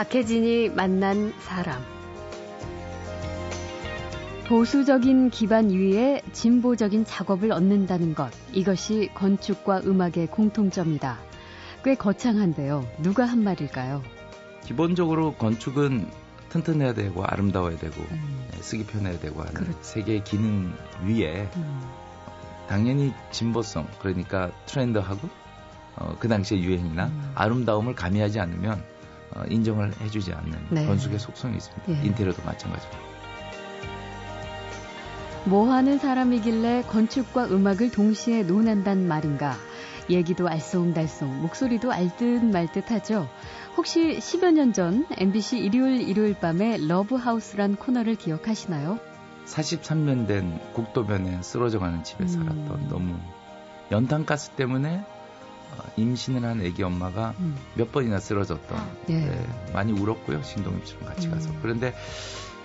박혜진이 만난 사람. 보수적인 기반 위에 진보적인 작업을 얻는다는 것. 이것이 건축과 음악의 공통점이다. 꽤 거창한데요. 누가 한 말일까요? 기본적으로 건축은 튼튼해야 되고 아름다워야 되고 음. 네, 쓰기 편해야 되고 하는 그렇죠. 세계의 기능 위에 음. 당연히 진보성 그러니까 트렌드하고 어, 그 당시의 유행이나 음. 아름다움을 가미하지 않으면 어, 인정을 해주지 않는 네. 건축의 속성이 있습니다. 예. 인테리어도 마찬가지입니다. 뭐 하는 사람이길래 건축과 음악을 동시에 논한단 말인가? 얘기도 알쏭달쏭, 목소리도 알듯 말듯 하죠. 혹시 10여 년 전 MBC 일요일 일요일 밤에 러브하우스란 코너를 기억하시나요? 43년 된 국도변에 쓰러져가는 집에 음. 살았던 너무 연탄가스 때문에 어, 임신을 한 애기 엄마가 음. 몇 번이나 쓰러졌던 네. 네, 많이 울었고요 신동엽 씨랑 같이 음. 가서 그런데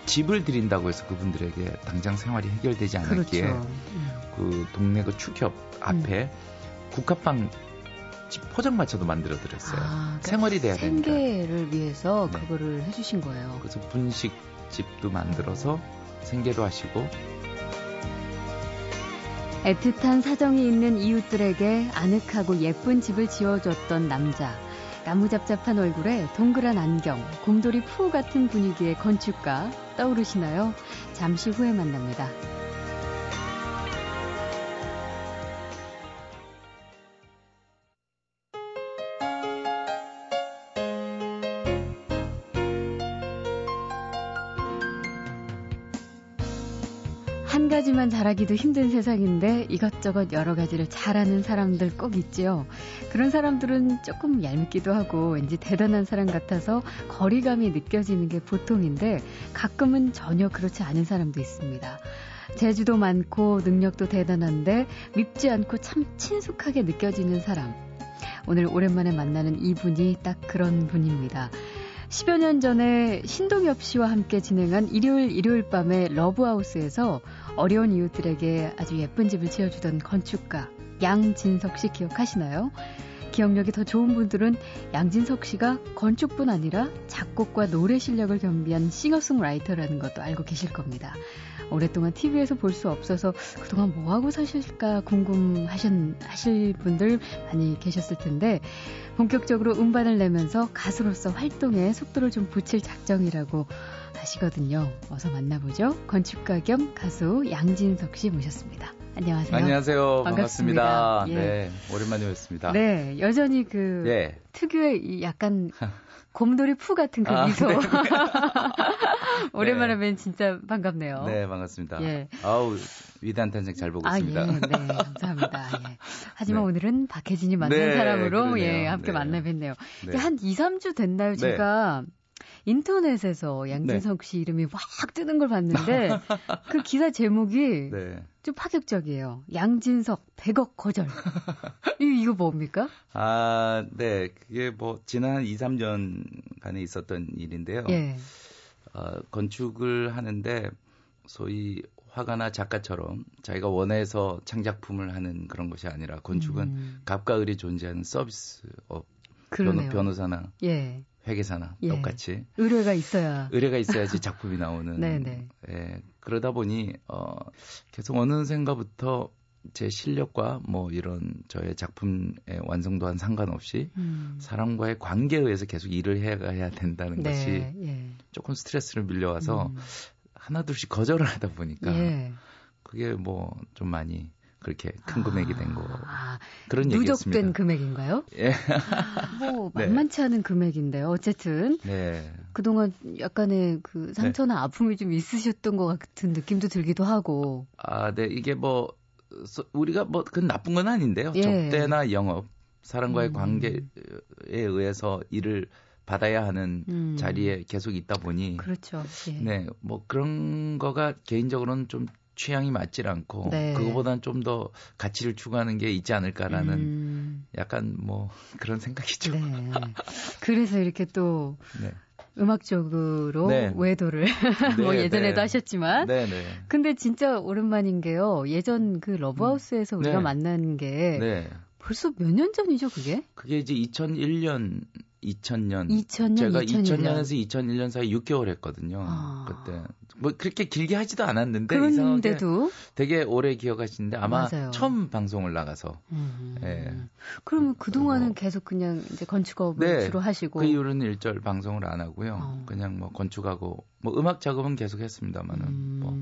집을 드린다고 해서 그분들에게 당장 생활이 해결되지 않았기에 그렇죠. 음. 그 동네 그 축협 앞에 음. 국화빵 집 포장마차도 만들어 드렸어요. 아, 그러니까 생활이 돼야 되니까. 생계를 위해서 네. 그거를 해주신 거예요. 그래서 분식집도 만들어서 생계도 하시고 애틋한 사정이 있는 이웃들에게 아늑하고 예쁜 집을 지어줬던 남자. 나무잡잡한 얼굴에 동그란 안경, 곰돌이 푸 같은 분위기의 건축가 떠오르시나요? 잠시 후에 만납니다. 한 가지만 잘하기도 힘든 세상인데 이것저것 여러 가지를 잘하는 사람들 꼭 있지요. 그런 사람들은 조금 얄밉기도 하고 왠지 대단한 사람 같아서 거리감이 느껴지는 게 보통인데 가끔은 전혀 그렇지 않은 사람도 있습니다. 재주도 많고 능력도 대단한데 밉지 않고 참 친숙하게 느껴지는 사람. 오늘 오랜만에 만나는 이분이 딱 그런 분입니다. 10여 년 전에 신동엽 씨와 함께 진행한 일요일 일요일 밤의 러브하우스에서 어려운 이웃들에게 아주 예쁜 집을 지어주던 건축가 양진석 씨 기억하시나요? 기억력이 더 좋은 분들은 양진석 씨가 건축뿐 아니라 작곡과 노래 실력을 겸비한 싱어송라이터라는 것도 알고 계실 겁니다. 오랫동안 TV에서 볼 수 없어서 그동안 뭐 하고 사실까 궁금하실 분들 많이 계셨을 텐데 본격적으로 음반을 내면서 가수로서 활동에 속도를 좀 붙일 작정이라고 하시거든요. 어서 만나보죠. 건축가 겸 가수 양진석 씨 모셨습니다. 안녕하세요. 안녕하세요. 반갑습니다. 반갑습니다. 예. 네, 오랜만에 뵙습니다. 네, 여전히 그 예. 특유의 약간 곰돌이 푸 같은 그 아, 미소. 네. 오랜만에 네. 뵌 진짜 반갑네요. 네, 반갑습니다. 예. 아우, 위대한 탄생 잘 보고 아, 있습니다. 예, 네, 감사합니다. 예. 하지만 네. 오늘은 박혜진이 만난 네, 사람으로 그러네요. 예, 함께 네. 만나 뵀네요. 네. 한 2, 3주 됐나요? 제가 인터넷에서 양진석 씨 이름이 확 뜨는 걸 봤는데 그 기사 제목이 좀 파격적이에요. 양진석 100억 거절. 이, 이거 뭡니까? 아, 네. 그게 뭐, 지난 2, 3년간에 있었던 일인데요. 예. 어, 건축을 하는데, 소위 화가나 작가처럼 자기가 원해서 창작품을 하는 그런 것이 아니라 건축은 음. 갑과 을이 존재하는 서비스 업, 변호, 변호사나 예. 회계사나 예. 똑같이 의뢰가 있어야 의뢰가 있어야지 작품이 나오는. 네네. 예, 그러다 보니 어 계속 어느샌가부터 제 실력과 뭐 이런 저의 작품의 완성도와는 상관없이 음. 사람과의 관계에 의해서 계속 일을 해야 된다는 네, 것이 예. 조금 스트레스를 밀려와서 음. 하나둘씩 거절을 하다 보니까 예. 그게 뭐 좀 많이 그렇게 큰 금액이 된 거. 아, 그런 얘기였습니다. 누적된 금액인가요? 예. 아, 뭐 네. 만만치 않은 금액인데요. 어쨌든 네. 그동안 약간의 그 상처나 네. 아픔이 좀 있으셨던 것 같은 느낌도 들기도 하고. 아, 네. 이게 뭐 우리가 뭐 그건 나쁜 건 아닌데요. 예. 접대나 영업, 사람과의 음. 관계에 의해서 일을 받아야 하는 음. 자리에 계속 있다 보니 그렇죠. 예. 네, 뭐 그런 거가 개인적으로는 좀 취향이 맞질 않고 네. 그거보다는 좀더 가치를 추구하는 게 있지 않을까라는 음. 약간 뭐 그런 생각이죠. 네. 그래서 이렇게 또 네. 음악적으로 네. 외도를 뭐 네, 예전에도 네. 하셨지만 네, 네. 근데 진짜 오랜만인 게요. 예전 그 러브하우스에서 음. 우리가 만난 게 벌써 몇 년 전이죠, 그게? 그게 이제 2001년 2000년. 2000년 제가 2001년. 2000년에서 2001년 사이 6개월 했거든요. 아. 그때 뭐 그렇게 길게 하지도 않았는데 그런데도 되게 오래 기억하시는데 아마 맞아요. 처음 방송을 나가서. 음. 예. 그러면 그 동안은 뭐, 계속 그냥 이제 건축업을 네, 주로 하시고. 그 이후로는 일절 방송을 안 하고요. 어. 그냥 뭐 건축하고 뭐 음악 작업은 계속 했습니다만은 음. 뭐.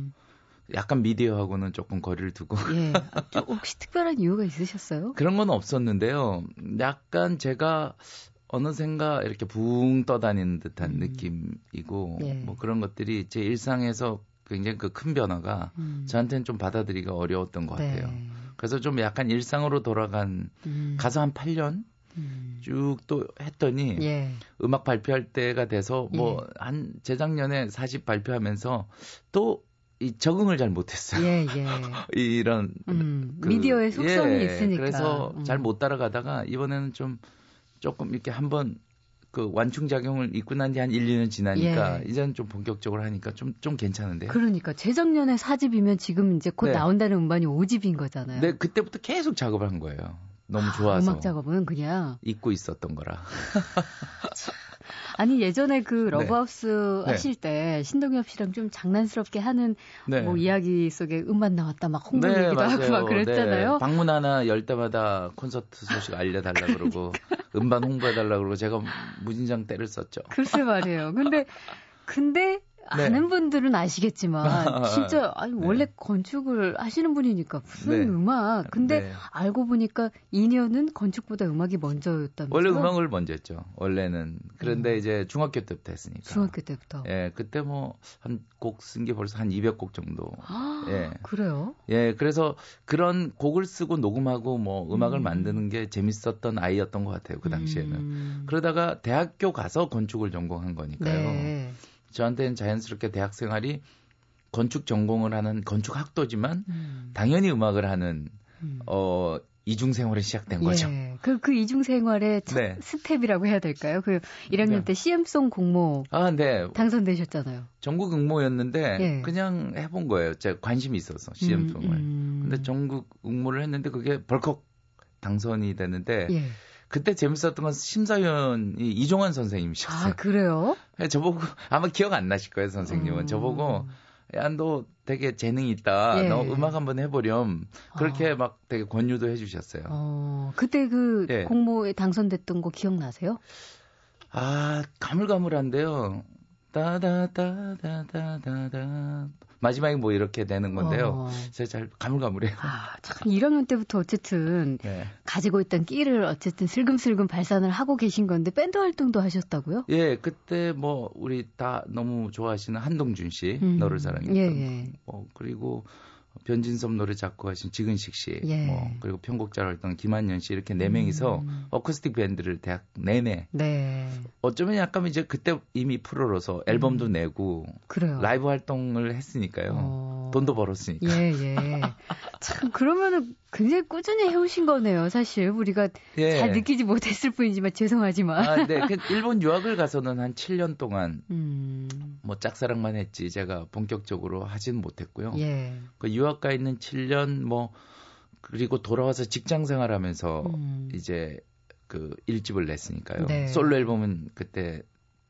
약간 미디어하고는 조금 거리를 두고. 예. 아, 혹시 특별한 이유가 있으셨어요? 그런 건 없었는데요. 약간 제가 어느샌가 이렇게 붕 떠다니는 듯한 음. 느낌이고 예. 뭐 그런 것들이 제 일상에서 굉장히 그 큰 변화가 음. 저한테는 좀 받아들이기가 어려웠던 것 같아요. 네. 그래서 좀 약간 일상으로 돌아간 음. 가서 한 8년 음. 쭉또 했더니 예. 음악 발표할 때가 돼서 뭐한 예. 재작년에 40 발표하면서 또 이 적응을 잘 못했어요. 예, 예. 이런 음, 그, 미디어의 속성이 예, 있으니까. 그래서 음. 잘못 따라가다가 이번에는 좀 조금 이렇게 한번 그 완충 작용을 입고 난 뒤 한 1, 2년 지나니까 예. 이제는 좀 본격적으로 하니까 좀좀 괜찮은데요. 그러니까 재작년에 4집이면 지금 이제 곧 네. 나온다는 음반이 5집인 거잖아요. 네, 그때부터 계속 작업을 한 거예요. 너무 아, 좋아서. 음악 작업은 그냥 잊고 있었던 거라. 아니 예전에 그 네. 러브하우스 네. 하실 때 신동엽 씨랑 좀 장난스럽게 하는 네. 뭐 이야기 속에 음반 나왔다 막 홍보 네, 얘기도 맞아요. 하고 막 그랬잖아요. 네. 방문 하나 열 때마다 콘서트 소식 알려달라 그러니까. 그러고 음반 홍보해달라 그러고 제가 무진장 때를 썼죠. 글쎄 말이에요. 근데 근데 네. 아는 분들은 아시겠지만 진짜 아니 네. 원래 건축을 하시는 분이니까 무슨 네. 음악 근데 네. 알고 보니까 2년은 건축보다 음악이 먼저였다면서요? 원래 음악을 먼저 했죠. 원래는 그런데 음. 이제 중학교 때부터 했으니까. 중학교 때부터. 예, 그때 뭐 한 곡 쓴 게 벌써 한 200곡 정도. 아, 예. 그래요? 예, 그래서 그런 곡을 쓰고 녹음하고 뭐 음악을 음. 만드는 게 재밌었던 아이였던 것 같아요. 그 당시에는. 음. 그러다가 대학교 가서 건축을 전공한 거니까요. 네. 저한테는 자연스럽게 대학 생활이 건축 전공을 하는 건축 학도지만 음. 당연히 음악을 하는 음. 어 이중 생활이 시작된 예. 거죠. 그, 그 이중 생활의 첫 네. 스텝이라고 해야 될까요? 그 1학년 네. 때 CM송 공모 아, 네. 당선되셨잖아요. 전국 응모였는데 예. 그냥 해본 거예요. 제가 관심이 있어서 CM송을. 음, 음. 근데 전국 응모를 했는데 그게 덜컥 당선이 되는데 예. 그때 재밌었던 건 심사위원이 이종환 선생님이셨어요. 아, 그래요? 네, 저보고, 아마 기억 안 나실 거예요, 선생님은. 음. 저보고, 야, 너 되게 재능이 있다. 예. 너 음악 한번 해보렴. 그렇게 아. 막 되게 권유도 해주셨어요. 어, 그때 그 예. 공모에 당선됐던 거 기억나세요? 아, 가물가물한데요. 따다다다다다다 마지막에 뭐 이렇게 되는 건데요. 어. 제가 잘 가물가물해요. 아, 참 1학년 때부터 어쨌든 네. 가지고 있던 끼를 어쨌든 슬금슬금 발산을 하고 계신 건데 밴드 활동도 하셨다고요? 예, 그때 뭐 우리 다 너무 좋아하시는 한동준 씨, 음. 너를 사랑했던 예, 예. 뭐 그리고 변진섭 노래 작곡하신 지근식 씨, 예. 뭐 그리고 편곡자 활동 김한년 씨 이렇게 네 명이서 음. 어쿠스틱 밴드를 대학 내내. 네. 어쩌면 약간 이제 그때 이미 프로로서 앨범도 음. 내고 그래요. 라이브 활동을 했으니까요. 어. 돈도 벌었으니까. 예, 예. 참 그러면은 굉장히 꾸준히 해오신 거네요. 사실 우리가 예. 잘 느끼지 못했을 뿐이지만 죄송하지만. 아, 네. 그 일본 유학을 가서는 한 7년 동안 음. 뭐 짝사랑만 했지 제가 본격적으로 하진 못했고요. 예. 그 유학 가 있는 7년 뭐 그리고 돌아와서 직장 생활하면서 음. 이제 그 일집을 냈으니까요. 네. 솔로 앨범은 그때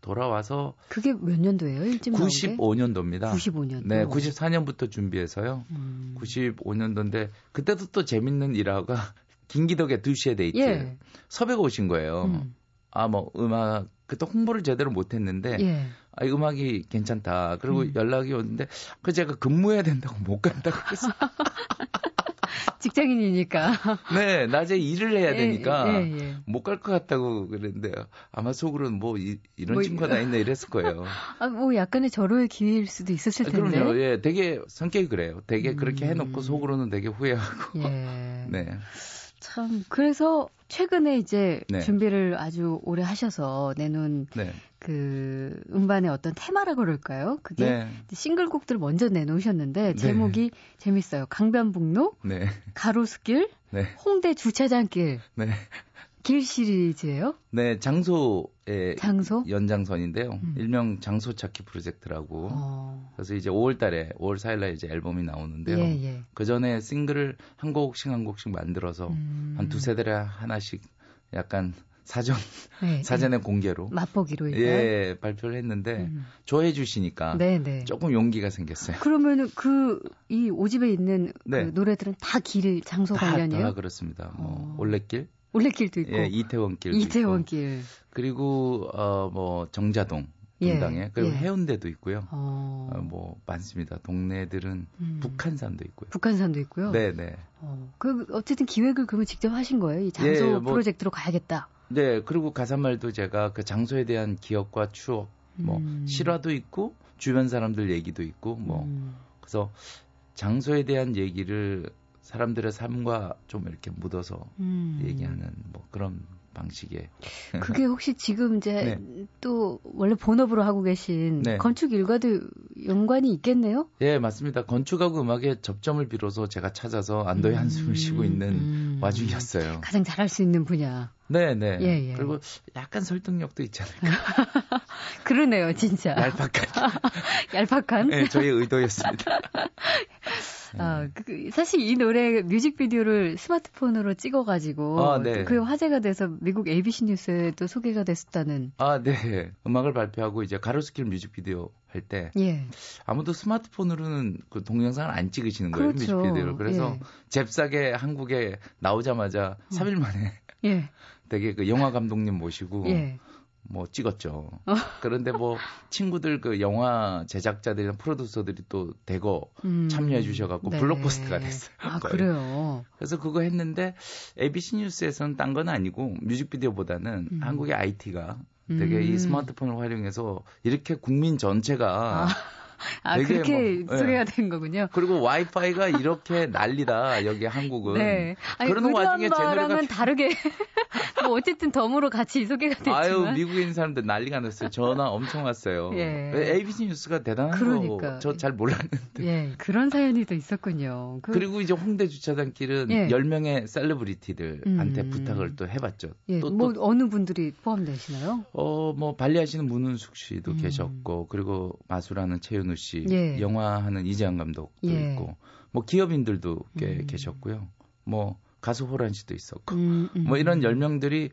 돌아와서 그게 몇 년도예요? 일집 95년도입니다. 95년도. 네, 94년부터 준비해서요. 음. 95년도인데 그때도 또 재밌는 일화가 김기덕의 2시에 데이트 예. 섭외가 오신 거예요. 음. 아, 뭐 음악 그때 홍보를 제대로 못 했는데 예. 아, 음악이 괜찮다. 그리고 음. 연락이 오는데 그 제가 근무해야 된다고 못 간다고 그랬어요. 직장인이니까. 네, 낮에 일을 해야 예, 되니까 예, 예, 예. 못갈 것 같다고 그랬는데 아마 속으로는 뭐 이, 런 뭐, 친구가 다 있나 이랬을 거예요. 아, 뭐 약간의 절호의 기회일 수도 있었을 텐데. 그럼요. 예, 되게 성격이 그래요. 되게 음. 그렇게 해놓고 속으로는 되게 후회하고. 예. 네. 참 그래서 최근에 이제 네. 준비를 아주 오래 하셔서 내놓은 네. 그 음반의 어떤 테마라 그럴까요? 그게 네. 싱글곡들을 먼저 내놓으셨는데 네. 제목이 재밌어요. 강변북로, 네. 가로수길, 네. 홍대 주차장길. 길 시리즈예요? 네, 장소의 장소? 연장선인데요. 음. 일명 장소 찾기 프로젝트라고. 어. 그래서 이제 5월 달에 5월 4일 날 이제 앨범이 나오는데요. 예, 예. 그 전에 싱글을 한 곡씩 한 곡씩 만들어서 음. 한 두세 달에 하나씩 약간 사전 네, 사전에 네. 공개로 맛보기로 예 발표를 했는데 음. 좋아해 주시니까 네, 네. 조금 용기가 생겼어요. 그러면은 그이 오집에 있는 그 네. 노래들은 다 길 장소 다, 관련이에요? 다 그렇습니다. 뭐 어. 올레길, 올레길도 있고, 예, 이태원길, 이태원길, 그리고 어 뭐 정자동 분당에 예, 그리고 예. 해운대도 있고요. 어. 어, 뭐 많습니다. 동네들은 음. 북한산도 있고요. 북한산도 있고요. 네, 네. 어, 그 어쨌든 기획을 그러면 직접 하신 거예요? 이 장소 예, 뭐, 프로젝트로 가야겠다. 네, 그리고 가사말도 제가 그 장소에 대한 기억과 추억, 뭐 음. 실화도 있고 주변 사람들 얘기도 있고 뭐 음. 그래서 장소에 대한 얘기를 사람들의 삶과 좀 이렇게 묻어서 음. 얘기하는 뭐 그런 방식의. 그게 혹시 지금 이제 네. 또 원래 본업으로 하고 계신 네. 건축 일과도 연관이 있겠네요? 예, 맞습니다. 건축하고 음악의 접점을 빌어서 제가 찾아서 안도의 음, 한숨을 쉬고 있는 음, 와중이었어요. 가장 잘할 수 있는 분야. 네, 네. 예, 예. 그리고 약간 설득력도 있잖아요. 그러네요, 진짜. 얄팍한. 얄팍한? 네, 저의 의도였습니다. 아, 그, 그, 사실 이 노래 뮤직비디오를 스마트폰으로 찍어가지고 아, 네. 그 화제가 돼서 미국 ABC 뉴스에도 소개가 됐었다는. 아, 네. 음악을 발표하고 이제 가로수길 뮤직비디오 할 때. 예. 아무도 스마트폰으로는 그 동영상을 안 찍으시는 거예요, 그렇죠. 뮤직비디오를. 그래서 예. 잽싸게 한국에 나오자마자 음. 3일 만에. 예. 되게 그 영화 감독님 모시고. 예. 뭐 찍었죠. 어. 그런데 뭐 친구들 그 영화 제작자들이나 프로듀서들이 또 대거 음. 참여해 주셔갖고 네. 블록버스터가 됐어요. 아 거의. 그래요. 그래서 그거 했는데 ABC 뉴스에서는 딴 건 아니고 뮤직비디오보다는 음. 한국의 IT가 되게 음. 이 스마트폰을 활용해서 이렇게 국민 전체가 아. 아, 그렇게 뭐, 소개가 네. 된 거군요. 그리고 와이파이가 이렇게 난리다, 여기 한국은. 네. 아니, 그런 와중에 제 노래가. 다르게. 뭐 어쨌든 덤으로 같이 소개가 됐지만. 아유, 미국에 있는 사람들 난리가 났어요. 전화 엄청 왔어요. 예. ABC 뉴스가 대단한 그러니까. 거. 저잘 몰랐는데. 예, 그런 사연이 또 있었군요. 그... 리고 이제 홍대 주차장길은 예. 10명의 셀러브리티들한테 음. 부탁을 또 해봤죠. 예. 또, 뭐 또, 어느 분들이 포함되시나요? 어, 뭐 발레하시는 문훈숙 씨도 음. 계셨고, 그리고 마술하는 최현우 씨, 예. 영화하는 이재환 감독도 예. 있고, 뭐 기업인들도 꽤 음. 계셨고요. 뭐 가수 호란 씨도 있었고 음, 음. 뭐 이런 열명들이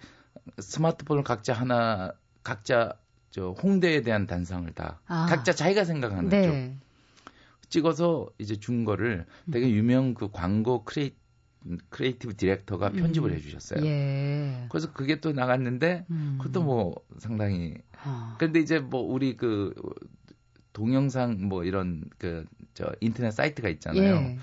스마트폰을 각자 하나 각자 저 홍대에 대한 단상을 다 아. 각자 자기가 생각하는 네. 쪽 찍어서 이제 준 거를 되게 유명 그 광고 creat- creative director가 음. 편집을 해주셨어요. 예. 그래서 그게 또 나갔는데 음. 그것도 뭐 상당히. 아. 근데 이제 뭐 우리 그 동영상 뭐 이런 그 저 인터넷 사이트가 있잖아요. 예.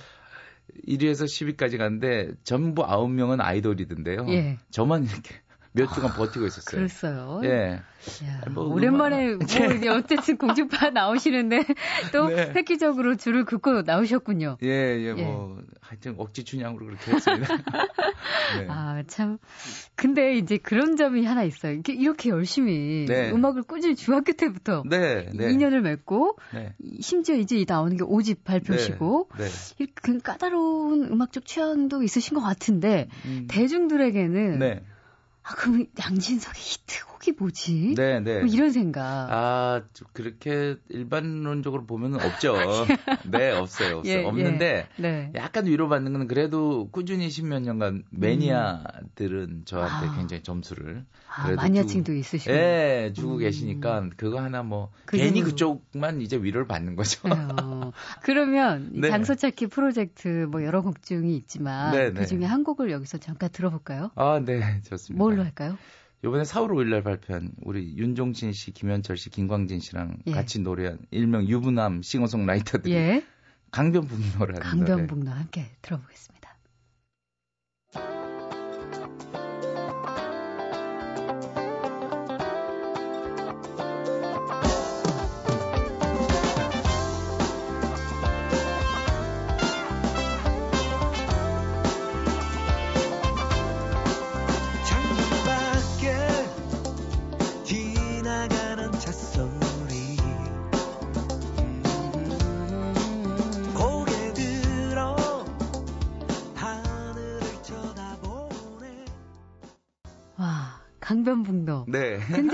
1위에서 10위까지 갔는데 전부 9명은 아이돌이던데요. 예. 저만 이렇게 몇 주간 버티고 있었어요. 그랬어요. 예. 야, 뭐 오랜만에 뭐 이제 어쨌든 공중파 나오시는데 또 네. 획기적으로 줄을 긋고 나오셨군요. 예, 예, 뭐 예. 하여튼 억지 춘향으로 그렇게 했습니다. 네. 아, 참. 근데 이제 그런 점이 하나 있어요. 이렇게, 이렇게 열심히 네. 음악을 꾸준히 중학교 때부터 네, 네. 2년을 맺고 네. 심지어 이제 나오는 게 5집 발표시고 네, 네. 이렇게 까다로운 음악적 취향도 있으신 것 같은데 음. 대중들에게는 아, 그럼 양진석의 히트곡 이 뭐지? 네, 네. 뭐 이런 생각. 아, 그렇게 일반론적으로 보면 없죠. 네, 없어요, 없어요. 예, 없는데, 예. 네. 약간 위로받는 건 그래도 꾸준히 십몇 년간 매니아들은 저한테 아. 굉장히 점수를. 아, 마니아층도 있으시고. 네, 주고 음. 계시니까 그거 하나 뭐, 그 괜히 그쪽만 이제 위로를 받는 거죠. 어. 그러면 네. 장소 찾기 프로젝트 뭐 여러 곡 중이 있지만, 네, 그 중에 한 곡을 여기서 잠깐 들어볼까요? 아, 네, 좋습니다. 뭘로 할까요? 요번에 4월 5일 날 발표한 우리 윤종신 씨, 김현철 씨, 김광진 씨랑 예. 같이 노래한 일명 유부남 싱어송라이터들이 예. 강변북로라는 강변북로 함께 들어보겠습니다.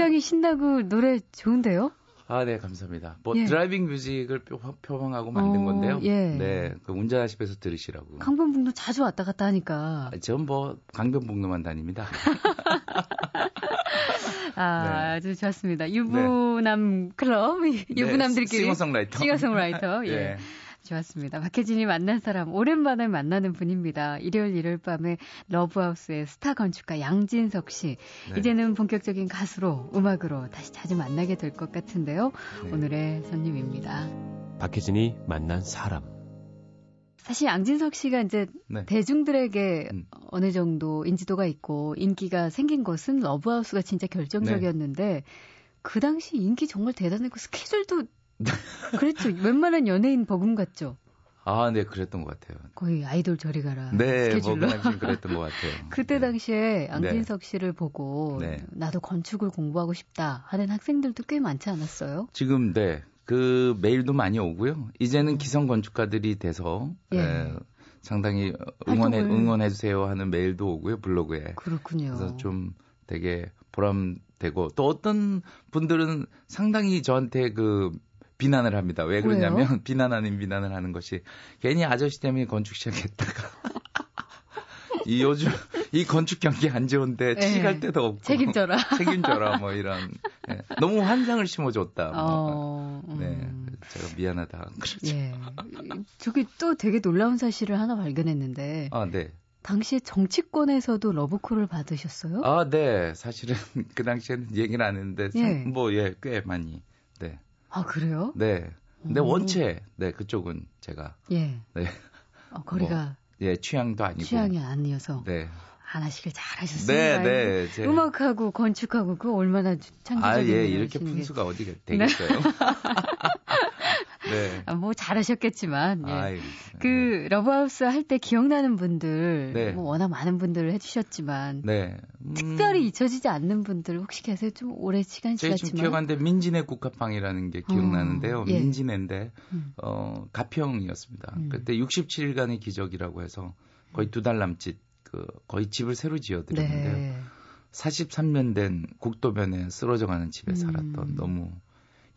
굉장히 신나고 노래 좋은데요? 아, 네, 감사합니다. 뭐 예. driving music을 표방하고 만든 어, 건데요. 예. 네, 그 운전하시면서 들으시라고. 강변북로 자주 왔다 갔다 하니까. 아, 전 뭐 강변북로만 다닙니다. 아, 네. 아주 좋습니다. 유부남 네. 클럽, 유부남들끼리. 싱어송라이터. 싱어송라이터, 예. 예. 좋았습니다. 박혜진이 만난 사람 오랜만에 만나는 분입니다. 일요일 일요일 밤에 러브하우스의 스타 건축가 양진석 씨. 네. 이제는 본격적인 가수로 음악으로 다시 자주 만나게 될 것 같은데요. 네. 오늘의 손님입니다. 박혜진이 만난 사람. 사실 양진석 씨가 이제 네. 대중들에게 음. 어느 정도 인지도가 있고 인기가 생긴 것은 러브하우스가 진짜 결정적이었는데 네. 그 당시 인기 정말 대단했고 스케줄도 그랬죠. 웬만한 연예인 버금갔죠. 아, 네, 그랬던 것 같아요. 거의 아이돌 저리 가라. 네, 스케줄로. 뭐, 그 그랬던 것 같아요. 그때 네. 당시에 양진석 네. 씨를 보고 네. 나도 건축을 공부하고 싶다 하는 학생들도 꽤 많지 않았어요? 지금, 네. 그 메일도 많이 오고요. 이제는 음. 기성 건축가들이 돼서 예. 네, 상당히 응원해 응원해 주세요 하는 메일도 오고요 블로그에. 그렇군요. 그래서 좀 되게 보람되고 또 어떤 분들은 상당히 저한테 그 비난을 합니다. 왜 그러냐면 왜요? 비난 아닌 비난을 하는 것이 괜히 아저씨 때문에 건축 시작했다가 이 요즘 이 건축 경기 안 좋은데 네. 치갈 데도 없고 책임져라 책임져라 뭐 이런 네. 너무 환상을 심어줬다. 뭐. 어, 음. 네, 제가 미안하다. 그렇죠. 예. 저기 또 되게 놀라운 사실을 하나 발견했는데. 아, 네. 당시 정치권에서도 러브콜을 받으셨어요? 아, 네. 사실은 그 당시에는 얘기를 안 했는데 예. 뭐 예, 꽤 많이. 네. 아, 그래요? 네. 근데 오. 원체 네, 그쪽은 제가 예. 네. 어, 거리가 뭐, 예, 취향도 아니고 취향이 아니어서 네. 안 하시길 잘하셨습니다. 네, 네. 제... 음악하고 건축하고 그 얼마나 창조적인 아, 예, 이렇게 분수가 어디 되겠어요. 네. 네. 아, 뭐 잘하셨겠지만, 예. 그 네. 러브하우스 할 때 기억나는 분들, 네. 뭐 워낙 많은 분들을 해주셨지만, 네. 음... 특별히 잊혀지지 않는 분들 혹시 계세요? 좀 오래 시간 지났지만. 지금 기억하는데 민진의 국화팡이라는 게 기억나는데요. 어, 예. 민진인데 음. 어, 가평이었습니다. 음. 그때 67일간의 기적이라고 해서 거의 두 달 남짓 그 거의 집을 새로 지어드렸는데요. 네. 43년 된 국도변에 쓰러져가는 집에 살았던 음. 너무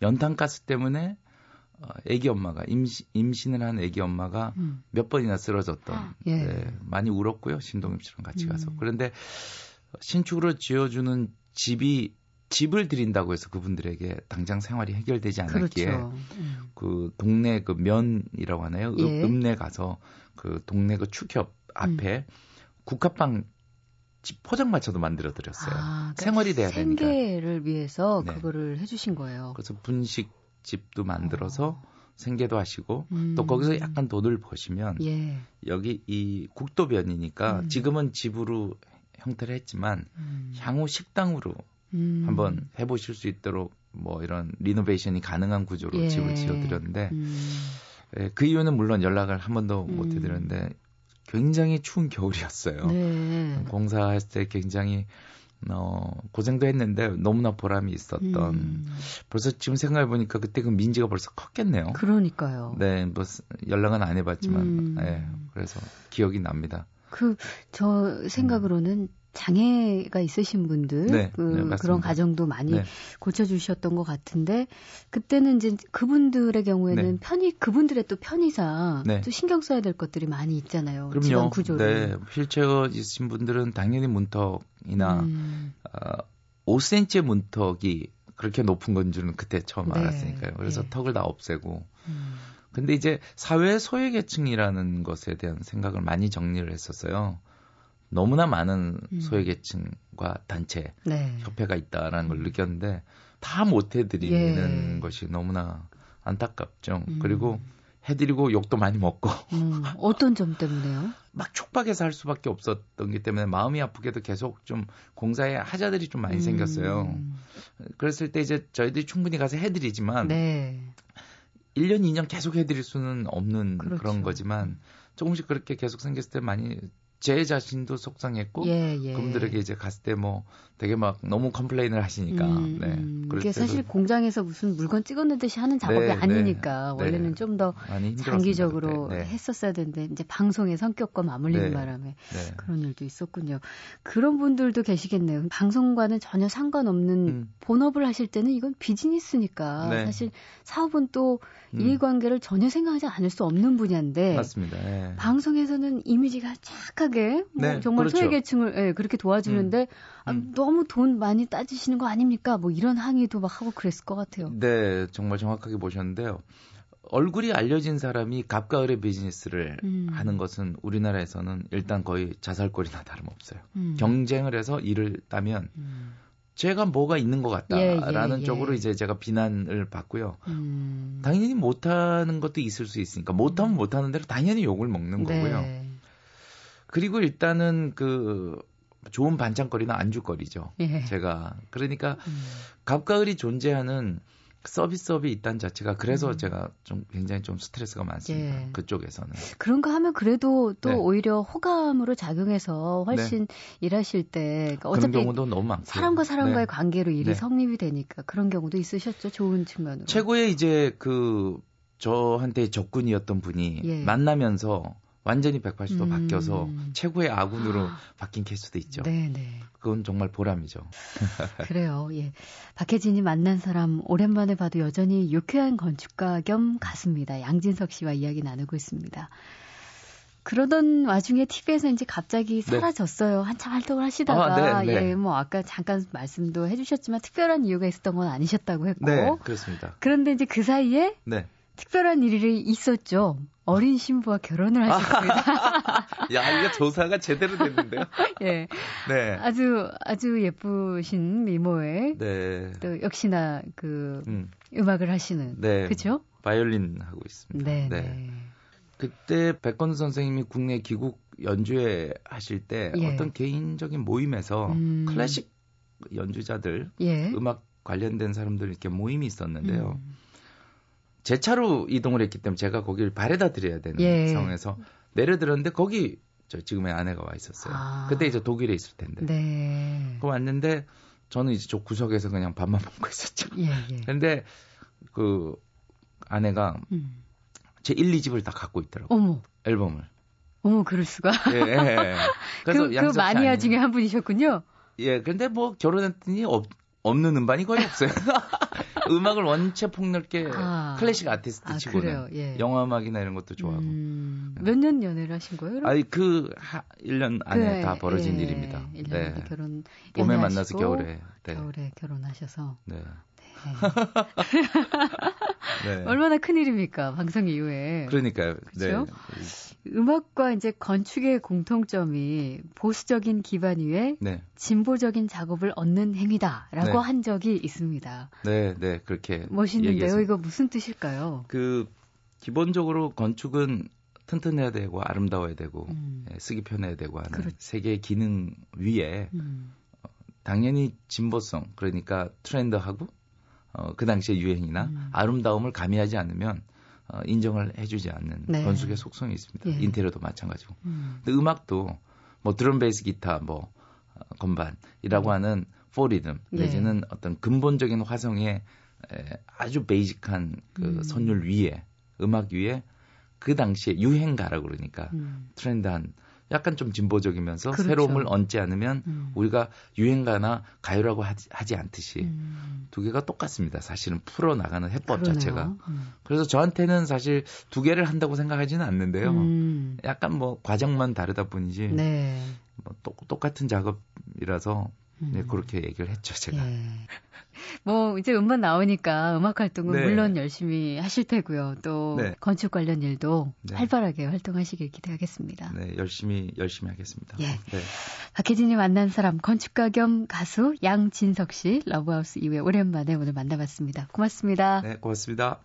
연탄가스 때문에 어, 애기 엄마가 임시, 임신을 한 애기 엄마가 음. 몇 번이나 쓰러졌던 아, 예. 네, 많이 울었고요 신동엽 씨랑 같이 가서 음. 그런데 신축으로 지어주는 집이 집을 드린다고 해서 그분들에게 당장 생활이 해결되지 않았기에 그렇죠. 음. 그 동네 그 면이라고 하나요 예. 읍내 가서 그 동네 그 축협 앞에 음. 국화빵 집 포장마차도 만들어 드렸어요. 아, 그러니까 생활이 돼야 되니까. 생계를 위해서 네. 그거를 해주신 거예요. 그래서 분식 집도 만들어서 어. 생계도 하시고 음. 또 거기서 약간 돈을 버시면 예. 여기 이 국도변이니까 음. 지금은 집으로 형태를 했지만 음. 향후 식당으로 음. 한번 해보실 수 있도록 뭐 이런 리노베이션이 가능한 구조로 예. 집을 지어드렸는데 음. 예, 그 이유는 물론 연락을 한 번도 못 음. 해드렸는데 굉장히 추운 겨울이었어요. 네. 공사했을 때 굉장히 어, 고생도 했는데 너무나 보람이 있었던. 음. 벌써 지금 생각해 보니까 그때 그 민지가 벌써 컸겠네요. 그러니까요. 네, 뭐 연락은 안 해봤지만, 음. 네, 그래서 기억이 납니다. 그 저 생각으로는 음. 장애가 있으신 분들 네, 그, 네, 그런 가정도 많이 네. 고쳐주셨던 것 같은데 그때는 이제 그분들의 경우에는 네. 편의 그분들의 또 편의상 네. 또 신경 써야 될 것들이 많이 있잖아요. 그럼요. 집안 구조를. 네, 휠체어 있으신 분들은 당연히 문턱이나 음. 어, 5cm의 문턱이 그렇게 높은 건 줄은 그때 처음 네. 알았으니까요. 그래서 턱을 다 없애고. 음. 근데 이제 사회 소외계층이라는 것에 대한 생각을 많이 정리를 했었어요. 너무나 많은 음. 소외계층과 단체, 네. 협회가 있다라는 걸 느꼈는데 다 못 해드리는 예. 것이 너무나 안타깝죠. 음. 그리고 해드리고 욕도 많이 먹고. 음, 어떤 점 때문에요? 막 촉박해서 할 수밖에 없었던 게 때문에 마음이 아프게도 계속 좀 공사에 하자들이 좀 많이 음. 생겼어요. 그랬을 때 이제 저희들이 충분히 가서 해드리지만 네. 1년, 2년 계속 해드릴 수는 없는 그렇죠. 그런 거지만 조금씩 그렇게 계속 생겼을 때 많이 제 자신도 속상했고 예, 예. 그분들에게 이제 갔을 때 뭐 되게 막 너무 컴플레인을 하시니까 음, 네. 음. 그게 사실 공장에서 무슨 물건 찍어놓는 듯이 하는 작업이 네, 네. 아니니까 네, 원래는 좀 더 장기적으로 네, 네. 했었어야 되는데 이제 방송의 성격과 맞물리는 바람에 그런 일도 있었군요. 그런 분들도 계시겠네요. 방송과는 전혀 상관없는 음. 본업을 하실 때는 이건 비즈니스니까 사실 사업은 또 음. 이해관계를 전혀 생각하지 않을 수 없는 분야인데 맞습니다. 방송에서는 이미지가 착하게 뭐 네, 정말 그렇죠. 소외계층을 예, 그렇게 도와주는데 음. 아, 음. 너무 돈 많이 따지시는 거 아닙니까? 뭐 이런 항의도 막 하고 그랬을 것 같아요. 네, 정말 정확하게 보셨는데요. 얼굴이 알려진 사람이 갑과 을의 비즈니스를 음. 하는 것은 우리나라에서는 일단 거의 자살골이나 다름없어요. 음. 경쟁을 해서 일을 따면 음. 제가 뭐가 있는 것 같다라는 예, 예, 예. 쪽으로 이제 제가 비난을 받고요. 음. 당연히 못하는 것도 있을 수 있으니까 못하면 음. 못하는 대로 당연히 욕을 먹는 네. 거고요. 그리고 일단은 그 좋은 반찬거리나 안주거리죠. 예. 제가 그러니까 음. 갑과을이 존재하는 서비스업이 있다는 자체가 그래서 음. 제가 좀 굉장히 좀 스트레스가 많습니다. 예. 그쪽에서는. 그런가 하면 그래도 또 네. 오히려 호감으로 작용해서 훨씬 네. 일하실 때 그러니까 어차피 그런 경우도 너무 많고 사람과 사람과의 네. 관계로 일이 네. 성립이 되니까 그런 경우도 있으셨죠. 좋은 측면으로. 최고의 이제 그 저한테 적군이었던 분이 예. 만나면서 완전히 180도 음. 바뀌어서 최고의 아군으로 아. 바뀐 케이스도 있죠. 네네. 그건 정말 보람이죠. 그래요. 예. 박혜진이 만난 사람 오랜만에 봐도 여전히 유쾌한 건축가 겸 가수입니다. 양진석 씨와 이야기 나누고 있습니다. 그러던 와중에 TV에서 이제 갑자기 네. 사라졌어요. 네. 한참 활동을 하시다가 아, 네, 네. 예, 뭐 아까 잠깐 말씀도 해주셨지만 특별한 이유가 있었던 건 아니셨다고 했고. 네, 그렇습니다. 그런데 이제 그 사이에 네. 특별한 일이 있었죠. 어린 신부와 결혼을 하셨습니다. 야, 이거 조사가 제대로 됐는데요. 예. 네. 아주, 아주 예쁘신 미모에. 네. 또 역시나 그 음. 악을 하시는. 네. 그죠? 바이올린 하고 있습니다. 네. 네. 네. 그때 백건우 선생님이 국내 귀국 연주회 하실 때 예. 어떤 개인적인 모임에서 음. 클래식 연주자들, 예. 음악 관련된 사람들 이렇게 모임이 있었는데요. 음. 제 차로 이동을 했기 때문에 제가 거기를 바래다 드려야 되는 예. 상황에서 내려들었는데 거기 저 지금의 아내가 와 있었어요. 아. 그때 이제 독일에 있을 텐데. 네. 그 왔는데 저는 이제 저 구석에서 그냥 밥만 먹고 있었죠. 예, 예. 근데 그 아내가 음. 제 1, 2집을 다 갖고 있더라고요. 어머. 앨범을. 어머, 그럴 수가. 예, 예. 예. 그래서 그, 그 마니아 중에 한 분이셨군요. 예, 근데 뭐 결혼했더니 없, 없는 음반이 거의 없어요. 음악을 원체 폭넓게 아, 클래식 아티스트 아, 치고는 예. 영화 음악이나 이런 것도 좋아하고. 음, 네. 몇년 연애를 하신 거예요? 그럼? 아니 그 하, 1년 안에 그래, 다 벌어진 예, 일입니다. 1년 네. 결혼 봄에 만나서 겨울에 네. 겨울에 결혼하셔서 네. 네. 얼마나 큰 일입니까 방송 이후에. 그러니까요. 그렇죠? 네. 음악과 이제 건축의 공통점이 보수적인 기반 위에 네. 진보적인 작업을 얻는 행위다라고 네. 한 적이 있습니다. 네, 네 그렇게 멋있는데요. 이거 무슨 뜻일까요? 그 기본적으로 건축은 튼튼해야 되고 아름다워야 되고 음. 예, 쓰기 편해야 되고 하는 그렇... 세계의 기능 위에 음. 어, 당연히 진보성 그러니까 트렌드하고 어, 그 당시의 유행이나 음. 아름다움을 가미하지 않으면 어, 인정을 해주지 않는 네. 건축의 속성이 있습니다. 예. 인테리어도 마찬가지고. 음. 근데 음악도 뭐 드럼 베이스 기타 뭐 어, 건반이라고 음. 하는 포리듬 예. 내지는 어떤 근본적인 화성의 에, 아주 베이직한 그 음. 선율 위에 음악 위에 그 당시에 유행가라고 그러니까 음. 트렌드한 약간 좀 진보적이면서 그렇죠. 새로움을 얹지 않으면 음. 우리가 유행가나 가요라고 하지, 하지 않듯이 음. 두 개가 똑같습니다. 사실은 풀어 나가는 해법 그러네요. 자체가. 음. 그래서 저한테는 사실 두 개를 한다고 생각하지는 않는데요. 음. 약간 뭐 과정만 다르다 뿐이지. 네. 뭐 똑, 똑같은 작업이라서 네, 음. 그렇게 얘기를 했죠, 제가. 예. 뭐, 이제 음반 나오니까 음악 활동은 네. 물론 열심히 하실 테고요. 또, 네. 건축 관련 일도 네. 활발하게 활동하시길 기대하겠습니다. 네, 열심히, 열심히 하겠습니다. 예. 네. 박혜진이 만난 사람, 건축가 겸 가수 양진석 씨, 러브하우스 이후에 오랜만에 오늘 만나봤습니다. 고맙습니다. 네, 고맙습니다.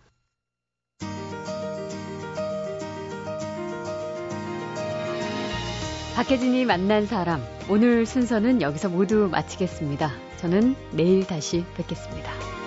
박혜진이 만난 사람. 오늘 순서는 여기서 모두 마치겠습니다. 저는 내일 다시 뵙겠습니다.